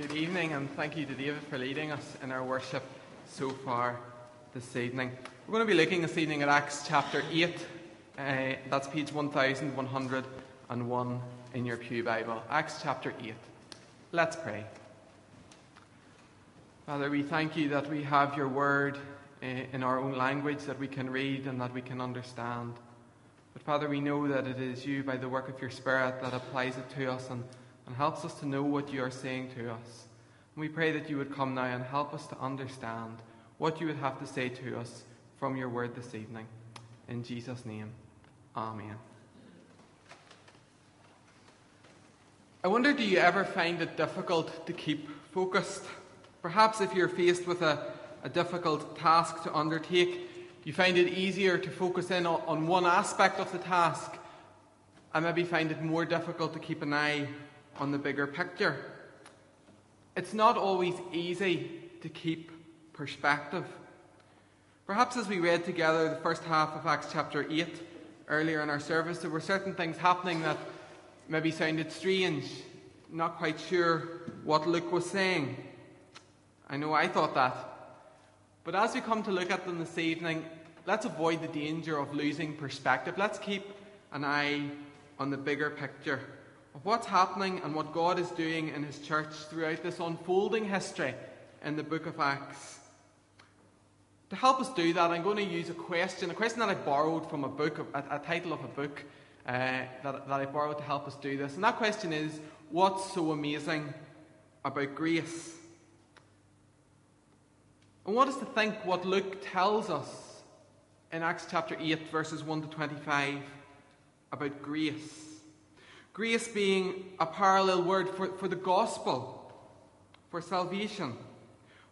Good evening, and thank you to David for leading us in our worship so far this evening. We're going to be looking this evening at Acts chapter 8. Uh, that's page 1101 in your Pew Bible. Acts chapter 8. Let's pray. Father, we thank you that we have your word uh, in our own language that we can read and that we can understand. But Father, we know that it is you, by the work of your Spirit, that applies it to us and and helps us to know what you are saying to us. And we pray that you would come now and help us to understand what you would have to say to us from your word this evening. In Jesus' name, Amen. I wonder do you ever find it difficult to keep focused? Perhaps if you're faced with a, a difficult task to undertake, you find it easier to focus in on one aspect of the task and maybe find it more difficult to keep an eye on the bigger picture. It's not always easy to keep perspective. Perhaps as we read together the first half of Acts chapter 8 earlier in our service, there were certain things happening that maybe sounded strange, not quite sure what Luke was saying. I know I thought that. But as we come to look at them this evening, let's avoid the danger of losing perspective. Let's keep an eye on the bigger picture of what's happening and what God is doing in His church throughout this unfolding history in the book of Acts. To help us do that, I'm going to use a question, a question that I borrowed from a book, a, a title of a book uh, that, that I borrowed to help us do this. And that question is What's so amazing about grace? And what is to think what Luke tells us in Acts chapter 8, verses 1 to 25 about grace? Grace being a parallel word for, for the gospel, for salvation,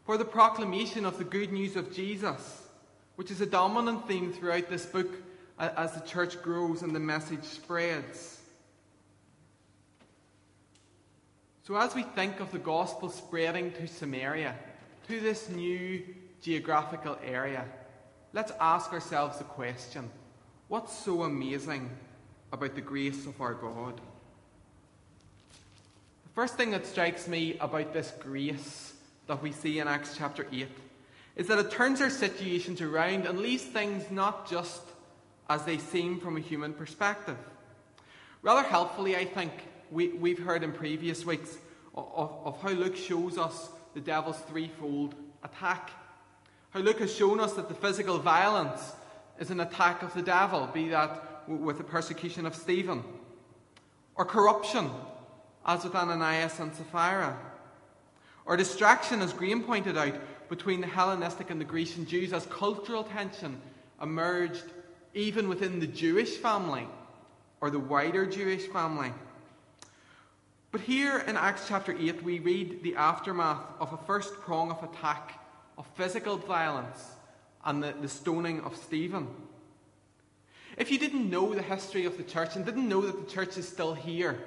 for the proclamation of the good news of Jesus, which is a dominant theme throughout this book as the church grows and the message spreads. So, as we think of the gospel spreading to Samaria, to this new geographical area, let's ask ourselves the question what's so amazing about the grace of our God? First thing that strikes me about this grace that we see in Acts chapter 8 is that it turns our situations around and leaves things not just as they seem from a human perspective. Rather helpfully, I think, we, we've heard in previous weeks of, of how Luke shows us the devil's threefold attack. How Luke has shown us that the physical violence is an attack of the devil, be that with the persecution of Stephen, or corruption as with Ananias and Sapphira. Or distraction, as Graham pointed out, between the Hellenistic and the Grecian Jews as cultural tension emerged even within the Jewish family or the wider Jewish family. But here in Acts chapter 8, we read the aftermath of a first prong of attack of physical violence and the, the stoning of Stephen. If you didn't know the history of the church and didn't know that the church is still here,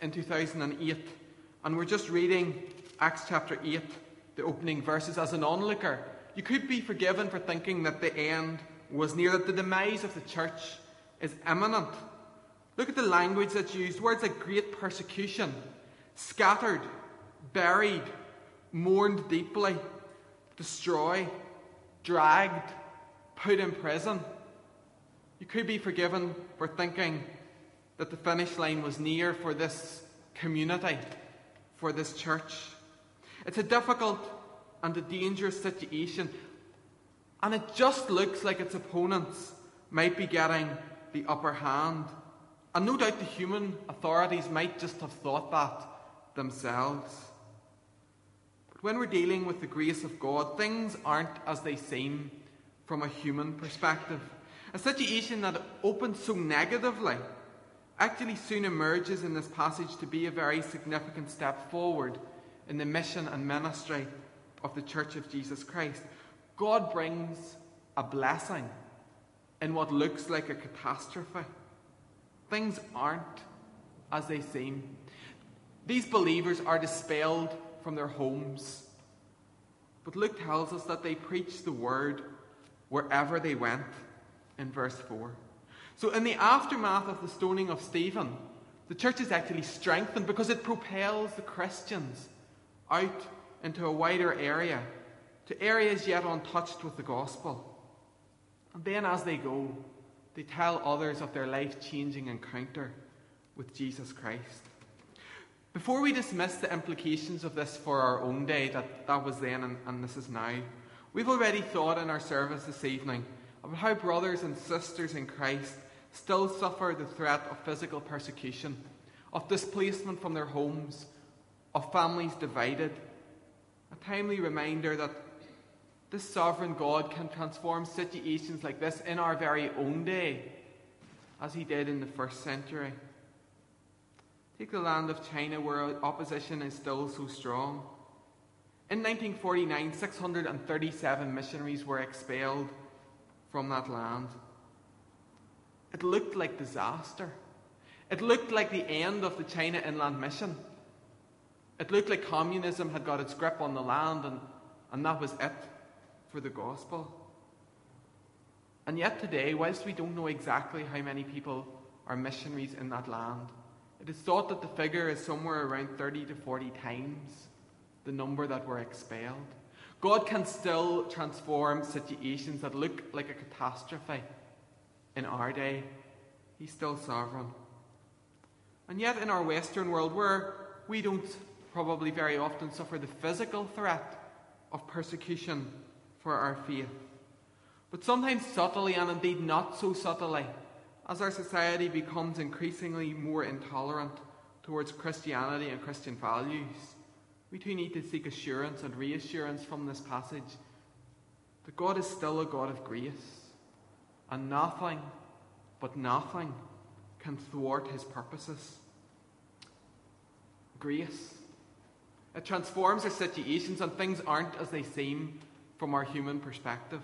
in 2008, and we're just reading Acts chapter 8, the opening verses, as an onlooker, you could be forgiven for thinking that the end was near, that the demise of the church is imminent. Look at the language that's used words like great persecution, scattered, buried, mourned deeply, destroy, dragged, put in prison. You could be forgiven for thinking that the finish line was near for this community, for this church. It's a difficult and a dangerous situation, and it just looks like its opponents might be getting the upper hand. And no doubt the human authorities might just have thought that themselves. But when we're dealing with the grace of God, things aren't as they seem from a human perspective. A situation that opens so negatively actually soon emerges in this passage to be a very significant step forward in the mission and ministry of the Church of Jesus Christ. God brings a blessing in what looks like a catastrophe. Things aren't as they seem. These believers are dispelled from their homes. But Luke tells us that they preached the word wherever they went in verse 4. So, in the aftermath of the stoning of Stephen, the church is actually strengthened because it propels the Christians out into a wider area, to areas yet untouched with the gospel. And then as they go, they tell others of their life changing encounter with Jesus Christ. Before we dismiss the implications of this for our own day, that, that was then and, and this is now, we've already thought in our service this evening about how brothers and sisters in Christ still suffer the threat of physical persecution, of displacement from their homes, of families divided. A timely reminder that this sovereign God can transform situations like this in our very own day, as he did in the first century. Take the land of China where opposition is still so strong. In 1949, 637 missionaries were expelled from that land. It looked like disaster. It looked like the end of the China Inland Mission. It looked like communism had got its grip on the land and, and that was it for the gospel. And yet today, whilst we don't know exactly how many people are missionaries in that land, it is thought that the figure is somewhere around 30 to 40 times the number that were expelled. God can still transform situations that look like a catastrophe in our day. He's still sovereign. And yet, in our Western world, where we don't probably very often suffer the physical threat of persecution for our faith, but sometimes subtly and indeed not so subtly, as our society becomes increasingly more intolerant towards Christianity and Christian values, we too need to seek assurance and reassurance from this passage that God is still a God of grace, and nothing, but nothing, can thwart his purposes. Grace. It transforms our situations, and things aren't as they seem from our human perspective.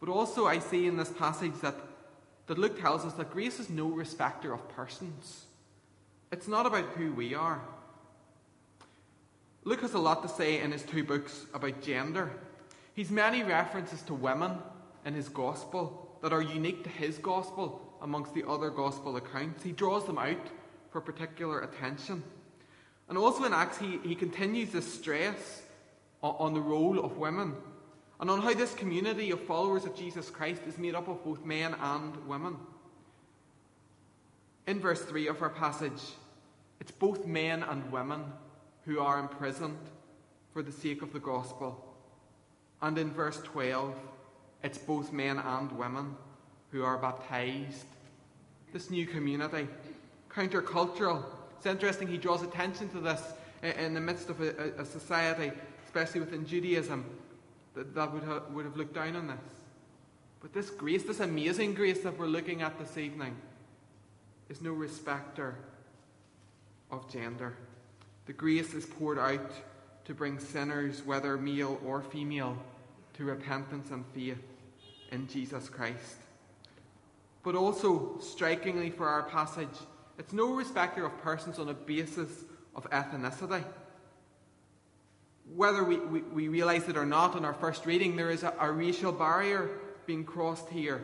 But also, I see in this passage that, that Luke tells us that grace is no respecter of persons. It's not about who we are. Luke has a lot to say in his two books about gender. He's many references to women in his gospel that are unique to his gospel amongst the other gospel accounts. He draws them out for particular attention. And also in Acts, he, he continues the stress on, on the role of women and on how this community of followers of Jesus Christ is made up of both men and women. In verse 3 of our passage, it's both men and women who are imprisoned for the sake of the gospel. And in verse 12, it's both men and women who are baptized. This new community, countercultural. It's interesting he draws attention to this in the midst of a, a society, especially within Judaism, that, that would, have, would have looked down on this. But this grace, this amazing grace that we're looking at this evening, is no respecter of gender. The grace is poured out to bring sinners, whether male or female, to repentance and faith in Jesus Christ. But also, strikingly for our passage, it's no respecter of persons on a basis of ethnicity whether we, we, we realize it or not in our first reading, there is a, a racial barrier being crossed here.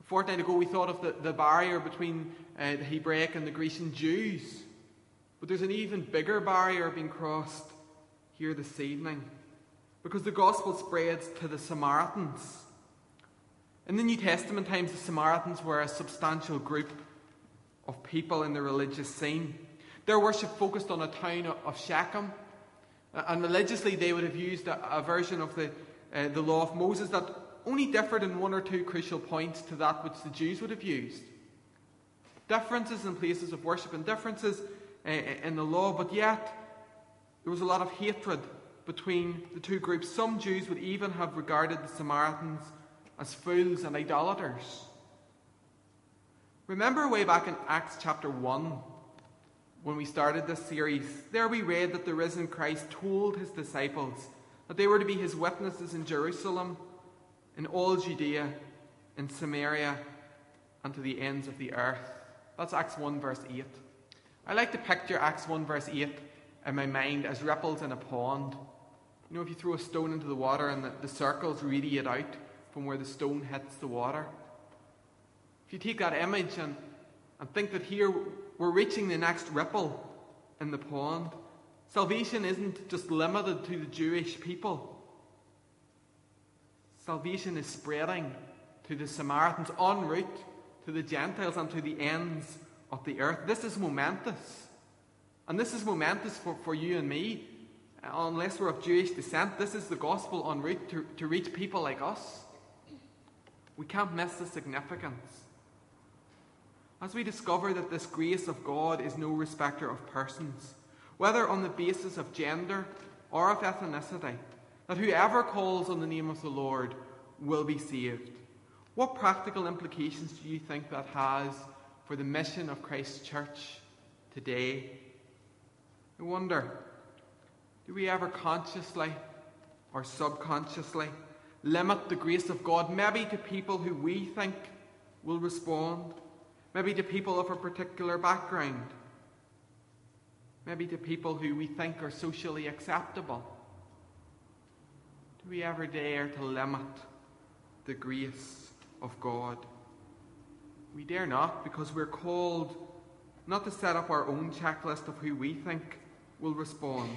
A fortnight ago, we thought of the, the barrier between uh, the Hebraic and the Grecian Jews. But there's an even bigger barrier being crossed here this evening because the gospel spreads to the Samaritans. In the New Testament times, the Samaritans were a substantial group of people in the religious scene. Their worship focused on a town of Shechem and religiously, they would have used a, a version of the, uh, the law of Moses that only differed in one or two crucial points to that which the Jews would have used. Differences in places of worship and differences uh, in the law, but yet there was a lot of hatred between the two groups. Some Jews would even have regarded the Samaritans as fools and idolaters. Remember way back in Acts chapter 1 when we started this series, there we read that the risen Christ told his disciples that they were to be his witnesses in Jerusalem, in all Judea, in Samaria, and to the ends of the earth. That's Acts 1, verse 8. I like to picture Acts 1, verse 8 in my mind as ripples in a pond. You know, if you throw a stone into the water and the, the circles radiate out from where the stone hits the water. If you take that image and, and think that here we're reaching the next ripple in the pond. Salvation isn't just limited to the Jewish people. Salvation is spreading to the Samaritans en route to the Gentiles and to the ends of the earth. This is momentous. And this is momentous for, for you and me. Unless we're of Jewish descent, this is the gospel en route to, to reach people like us. We can't miss the significance. As we discover that this grace of God is no respecter of persons, whether on the basis of gender or of ethnicity, that whoever calls on the name of the Lord will be saved. What practical implications do you think that has for the mission of Christ's church today? I wonder, do we ever consciously or subconsciously limit the grace of God maybe to people who we think will respond? Maybe to people of a particular background? Maybe to people who we think are socially acceptable? Do we ever dare to limit the grace of God? We dare not because we're called not to set up our own checklist of who we think will respond,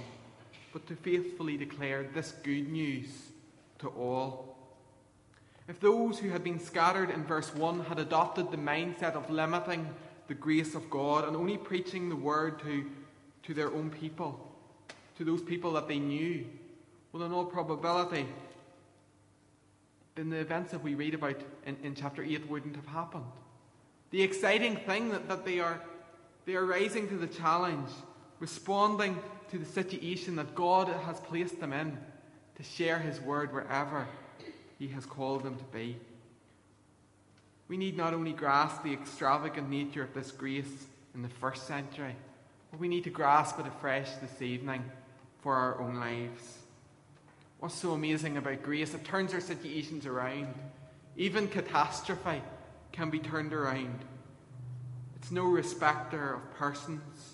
but to faithfully declare this good news to all. If those who had been scattered in verse 1 had adopted the mindset of limiting the grace of God and only preaching the word to, to their own people, to those people that they knew, well, in all probability, then the events that we read about in, in chapter 8 wouldn't have happened. The exciting thing that, that they are they are rising to the challenge, responding to the situation that God has placed them in to share His word wherever He has called them to be. We need not only grasp the extravagant nature of this grace in the first century, but we need to grasp it afresh this evening for our own lives. What's so amazing about grace? It turns our situations around. Even catastrophe can be turned around. It's no respecter of persons.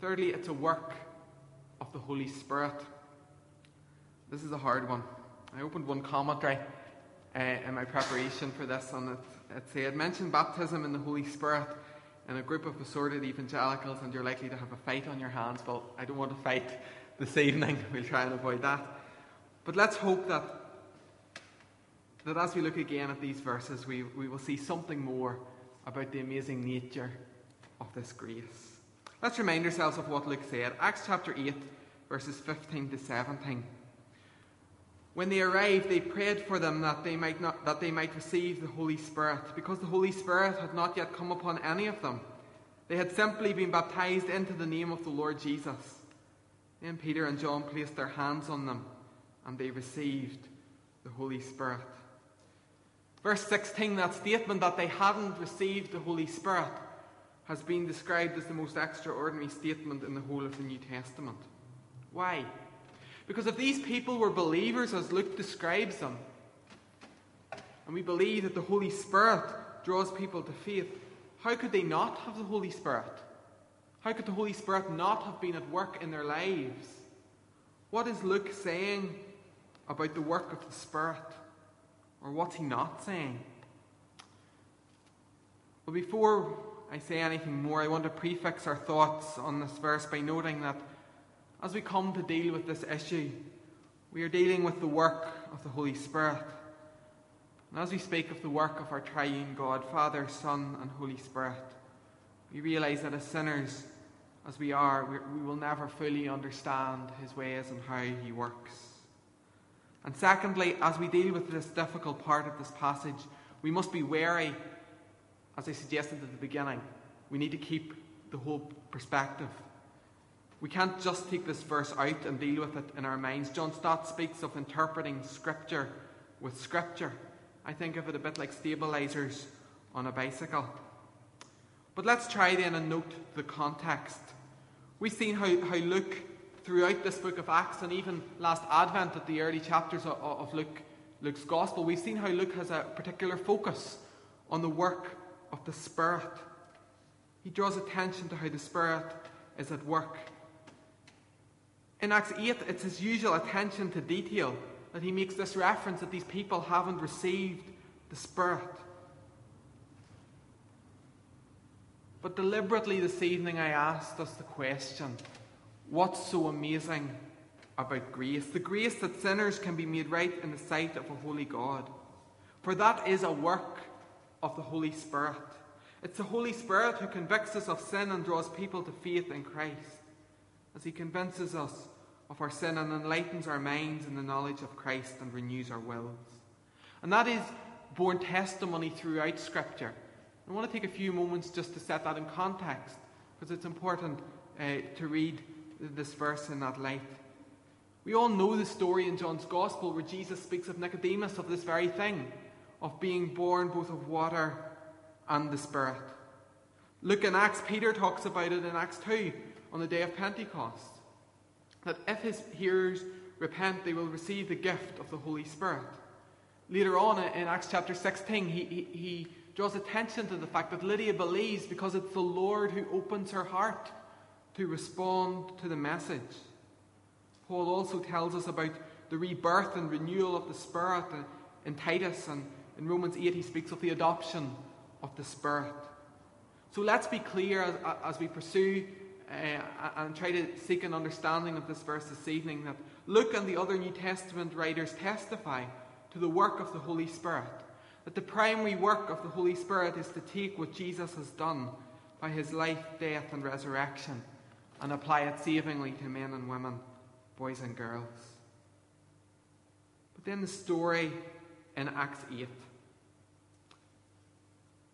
Thirdly, it's a work of the Holy Spirit. This is a hard one. I opened one commentary uh, in my preparation for this, and it, it said, mention baptism in the Holy Spirit in a group of assorted evangelicals, and you're likely to have a fight on your hands. Well, I don't want to fight this evening. We'll try and avoid that. But let's hope that, that as we look again at these verses, we, we will see something more about the amazing nature of this grace. Let's remind ourselves of what Luke said. Acts chapter 8, verses 15 to 17. When they arrived, they prayed for them that they might not, that they might receive the Holy Spirit, because the Holy Spirit had not yet come upon any of them. They had simply been baptized into the name of the Lord Jesus. Then Peter and John placed their hands on them, and they received the Holy Spirit. Verse 16, that statement that they hadn't received the Holy Spirit, has been described as the most extraordinary statement in the whole of the New Testament. Why? Because if these people were believers, as Luke describes them, and we believe that the Holy Spirit draws people to faith, how could they not have the Holy Spirit? How could the Holy Spirit not have been at work in their lives? What is Luke saying about the work of the Spirit? Or what's he not saying? Well, before I say anything more, I want to prefix our thoughts on this verse by noting that as we come to deal with this issue, we are dealing with the work of the Holy Spirit. And as we speak of the work of our triune God, Father, Son, and Holy Spirit, we realize that as sinners, as we are, we, will never fully understand his ways and how he works. And secondly, as we deal with this difficult part of this passage, we must be wary, as I suggested at the beginning. We need to keep the whole perspective. We can't just take this verse out and deal with it in our minds. John Stott speaks of interpreting Scripture with Scripture. I think of it a bit like stabilizers on a bicycle. But let's try then and note the context. We've seen how, how Luke, throughout this book of Acts and even last Advent at the early chapters of, of Luke, Luke's Gospel, we've seen how Luke has a particular focus on the work of the Spirit. He draws attention to how the Spirit is at work in Acts 8, it's his usual attention to detail that he makes this reference that these people haven't received the Spirit. But deliberately this evening, I asked us the question what's so amazing about grace? The grace that sinners can be made right in the sight of a holy God. For that is a work of the Holy Spirit. It's the Holy Spirit who convicts us of sin and draws people to faith in Christ, as He convinces us of our sin and enlightens our minds in the knowledge of Christ and renews our wills. And that is borne testimony throughout Scripture. I want to take a few moments just to set that in context, because it's important uh, to read this verse in that light. We all know the story in John's Gospel where Jesus speaks of Nicodemus of this very thing, of being born both of water and the Spirit. Look in Acts, Peter talks about it in Acts 2 on the day of Pentecost. That if his hearers repent, they will receive the gift of the Holy Spirit. Later on in Acts chapter 16, he, he, he draws attention to the fact that Lydia believes because it's the Lord who opens her heart to respond to the message. Paul also tells us about the rebirth and renewal of the Spirit in Titus, and in Romans 8 he speaks of the adoption of the Spirit. So let's be clear as, as we pursue uh, and try to seek an understanding of this verse this evening that Luke and the other New Testament writers testify to the work of the Holy Spirit. That the primary work of the Holy Spirit is to take what Jesus has done by his life, death, and resurrection and apply it savingly to men and women, boys and girls. But then the story in Acts 8.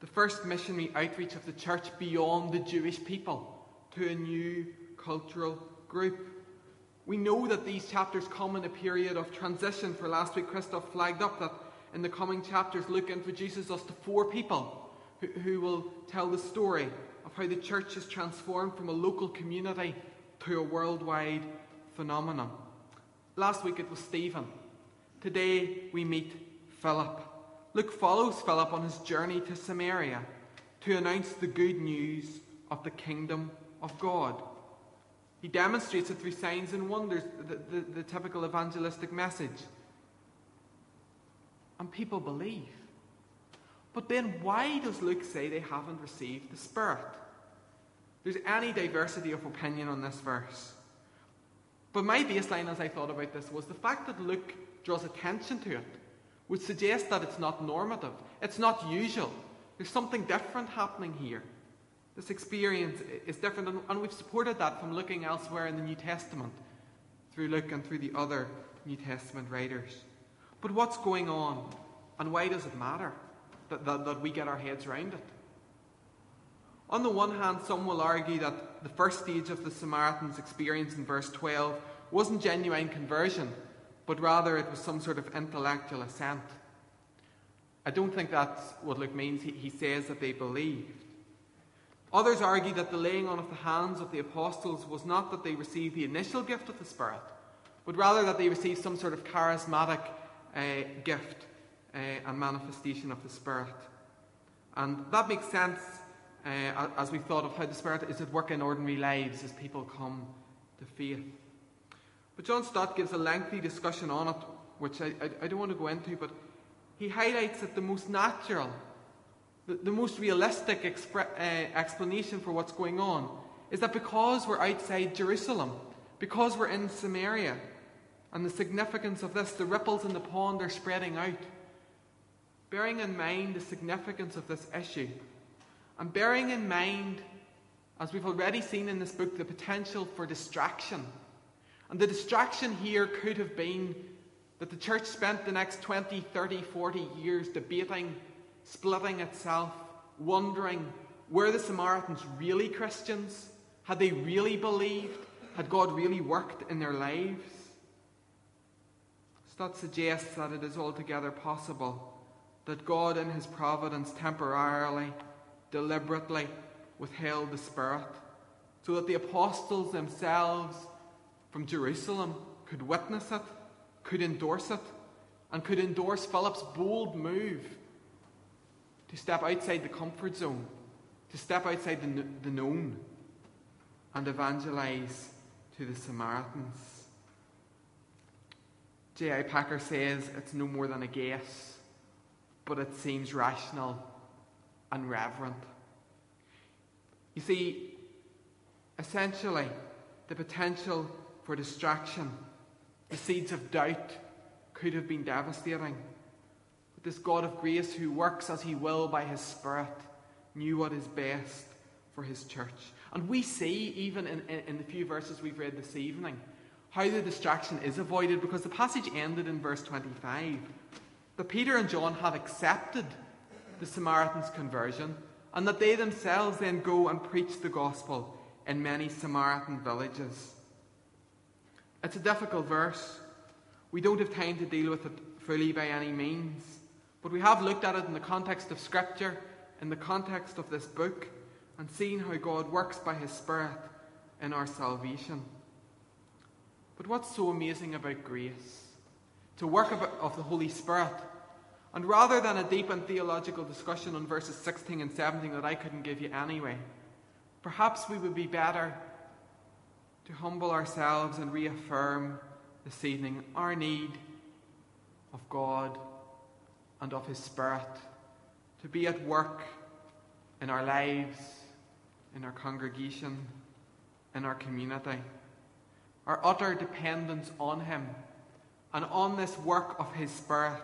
The first missionary outreach of the church beyond the Jewish people to a new cultural group. We know that these chapters come in a period of transition, for last week Christoph flagged up that in the coming chapters, Luke introduces us to four people who, who will tell the story of how the church is transformed from a local community to a worldwide phenomenon. Last week it was Stephen. Today we meet Philip. Luke follows Philip on his journey to Samaria to announce the good news of the kingdom of God. He demonstrates it through signs and wonders, the, the, the typical evangelistic message. And people believe. But then why does Luke say they haven't received the Spirit? There's any diversity of opinion on this verse. But my baseline as I thought about this was the fact that Luke draws attention to it would suggest that it's not normative, it's not usual. There's something different happening here. This experience is different, and we've supported that from looking elsewhere in the New Testament, through Luke and through the other New Testament writers. But what's going on, and why does it matter? that, that, that we get our heads around it. On the one hand, some will argue that the first stage of the Samaritan's experience in verse 12 wasn't genuine conversion, but rather it was some sort of intellectual assent. I don't think that's what Luke means. He, he says that they believed. Others argue that the laying on of the hands of the apostles was not that they received the initial gift of the Spirit, but rather that they received some sort of charismatic uh, gift uh, and manifestation of the Spirit. And that makes sense uh, as we thought of how the Spirit is at work in ordinary lives as people come to faith. But John Stott gives a lengthy discussion on it, which I, I, I don't want to go into, but he highlights that the most natural, the, the most realistic expre- uh, explanation for what's going on is that because we're outside Jerusalem, because we're in Samaria, and the significance of this, the ripples in the pond are spreading out bearing in mind the significance of this issue, and bearing in mind, as we've already seen in this book, the potential for distraction. And the distraction here could have been that the church spent the next 20, 30, 40 years debating, splitting itself, wondering were the Samaritans really Christians? Had they really believed? Had God really worked in their lives? Stott suggests that it is altogether possible that God, in His providence, temporarily, deliberately withheld the Spirit so that the apostles themselves from Jerusalem could witness it, could endorse it, and could endorse Philip's bold move to step outside the comfort zone, to step outside the, the known, and evangelize to the Samaritans. J.I. Packer says it's no more than a guess but it seems rational and reverent. You see, essentially, the potential for distraction, the seeds of doubt could have been devastating. This God of grace, who works as he will by his Spirit, knew what is best for his church. And we see, even in, in, in the few verses we've read this evening, how the distraction is avoided because the passage ended in verse 25. That Peter and John have accepted the Samaritan's conversion and that they themselves then go and preach the gospel in many Samaritan villages. It's a difficult verse. We don't have time to deal with it fully by any means, but we have looked at it in the context of Scripture, in the context of this book, and seen how God works by His Spirit in our salvation. But what's so amazing about grace? To work of the Holy Spirit. And rather than a deep and theological discussion on verses 16 and 17 that I couldn't give you anyway, perhaps we would be better to humble ourselves and reaffirm this evening our need of God and of His Spirit to be at work in our lives, in our congregation, in our community. Our utter dependence on Him and on this work of His Spirit.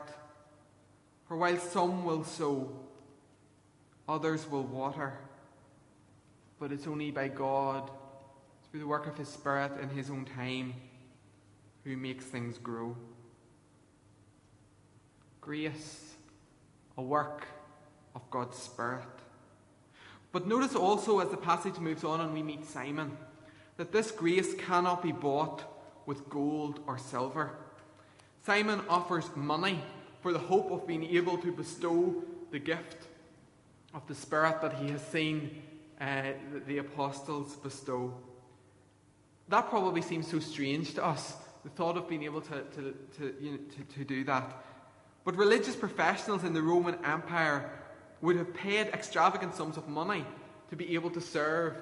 For while some will sow, others will water, but it's only by God through the work of His Spirit in His own time, who makes things grow. Grace, a work of God's Spirit. But notice also as the passage moves on and we meet Simon, that this grace cannot be bought with gold or silver. Simon offers money for the hope of being able to bestow the gift of the Spirit that he has seen uh, the apostles bestow. That probably seems so strange to us, the thought of being able to, to, to, you know, to, to do that. But religious professionals in the Roman Empire would have paid extravagant sums of money to be able to serve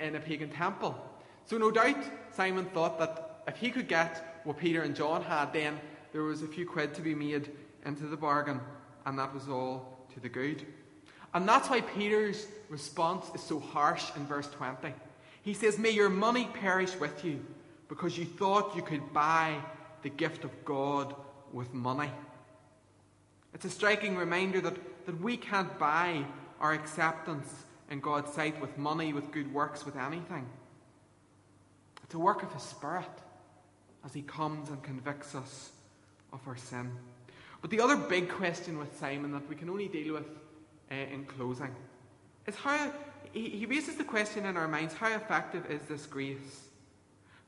in a pagan temple. So, no doubt, Simon thought that if he could get what Peter and John had, then there was a few quid to be made into the bargain, and that was all to the good. And that's why Peter's response is so harsh in verse 20. He says, May your money perish with you because you thought you could buy the gift of God with money. It's a striking reminder that, that we can't buy our acceptance in God's sight with money, with good works, with anything. It's a work of His Spirit as He comes and convicts us of our sin. But the other big question with Simon that we can only deal with uh, in closing is how he, he raises the question in our minds how effective is this grace?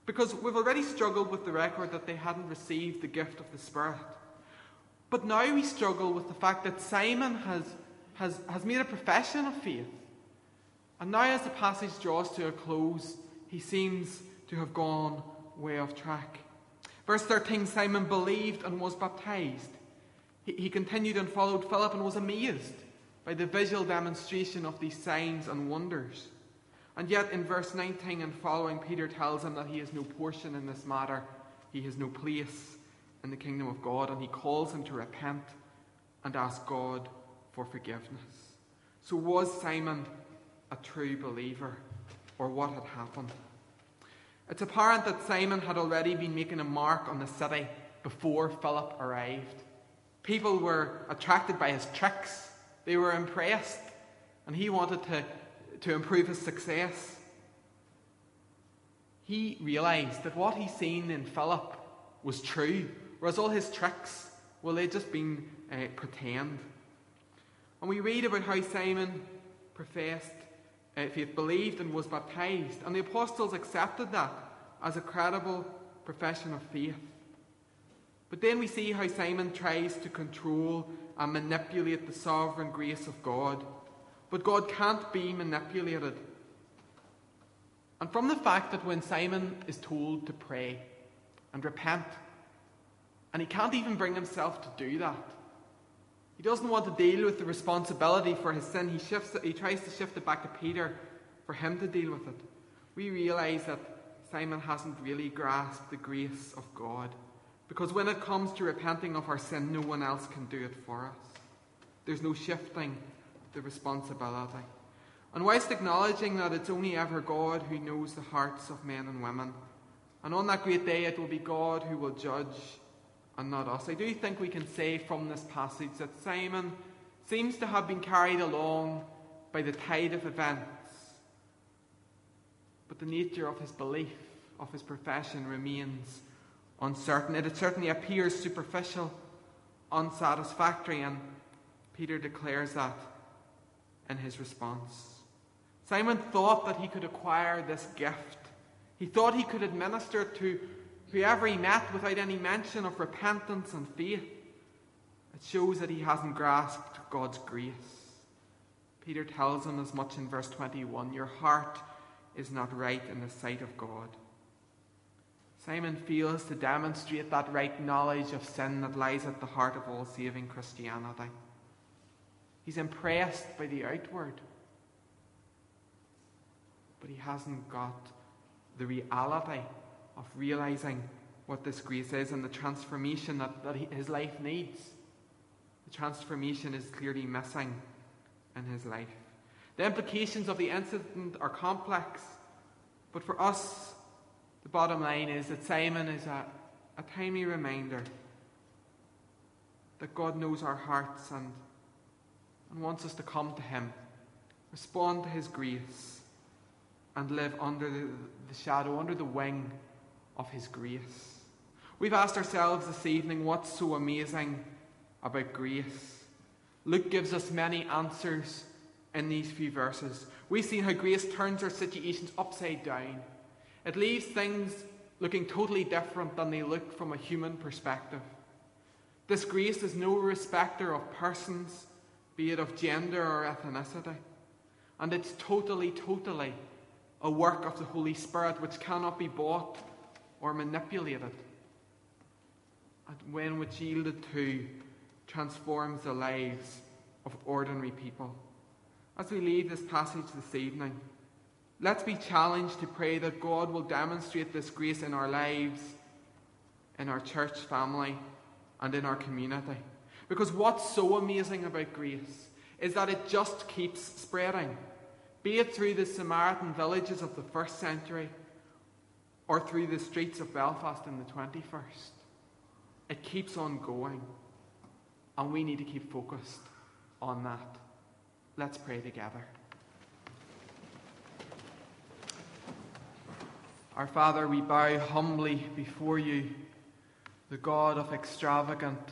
Because we've already struggled with the record that they hadn't received the gift of the Spirit. But now we struggle with the fact that Simon has, has, has made a profession of faith. And now, as the passage draws to a close, he seems to have gone way off track. Verse 13 Simon believed and was baptized. He, he continued and followed Philip and was amazed by the visual demonstration of these signs and wonders. And yet, in verse 19 and following, Peter tells him that he has no portion in this matter, he has no place in the kingdom of God, and he calls him to repent and ask God for forgiveness. So, was Simon a true believer, or what had happened? It's apparent that Simon had already been making a mark on the city before Philip arrived. People were attracted by his tricks they were impressed, and he wanted to, to improve his success. He realized that what he'd seen in Philip was true, whereas all his tricks, well, they'd just been uh, pretend. And we read about how Simon professed uh, faith, believed, and was baptized, and the apostles accepted that as a credible profession of faith. But then we see how Simon tries to control and manipulate the sovereign grace of God. But God can't be manipulated. And from the fact that when Simon is told to pray and repent, and he can't even bring himself to do that, he doesn't want to deal with the responsibility for his sin. He shifts it, he tries to shift it back to Peter for him to deal with it. We realize that Simon hasn't really grasped the grace of God. Because when it comes to repenting of our sin, no one else can do it for us. There's no shifting the responsibility. And whilst acknowledging that it's only ever God who knows the hearts of men and women, and on that great day it will be God who will judge and not us, I do think we can say from this passage that Simon seems to have been carried along by the tide of events. But the nature of his belief, of his profession, remains uncertain. It certainly appears superficial, unsatisfactory, and Peter declares that in his response. Simon thought that he could acquire this gift. He thought he could administer to whoever he met without any mention of repentance and faith. It shows that he hasn't grasped God's grace. Peter tells him as much in verse 21 Your heart is not right in the sight of God. Simon fails to demonstrate that right knowledge of sin that lies at the heart of all saving Christianity. He's impressed by the outward but he hasn't got the reality of realizing what this grace is and the transformation that, that he, his life needs. The transformation is clearly missing in his life. The implications of the incident are complex, but for us, the bottom line is that Simon is a, a timely reminder that God knows our hearts and, and wants us to come to Him, respond to His grace and live under the, the shadow, under the wing of His grace. We've asked ourselves this evening what's so amazing about grace? Luke gives us many answers in these few verses. We've seen how grace turns our situations upside down. It leaves things looking totally different than they look from a human perspective. This grace is no respecter of persons, be it of gender or ethnicity. And it's totally, totally a work of the Holy Spirit which cannot be bought or manipulated. And when which yielded to transforms the lives of ordinary people. As we leave this passage this evening, let's be challenged to pray that God will demonstrate this grace in our lives, in our church family, and in our community. Because what's so amazing about grace is that it just keeps spreading be it through the Samaritan villages of the first century or through the streets of Belfast in the 21st. It keeps on going, and we need to keep focused on that. Let's pray together. Our Father, we bow humbly before you, the God of extravagant,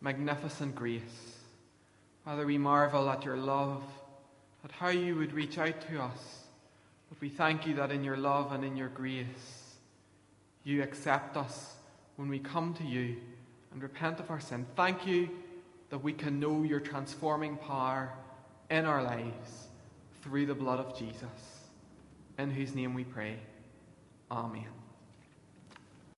magnificent grace. Father, we marvel at your love at how you would reach out to us. But we thank you that in your love and in your grace, you accept us when we come to you and repent of our sin. Thank you that we can know your transforming power in our lives through the blood of Jesus, in whose name we pray. Amen.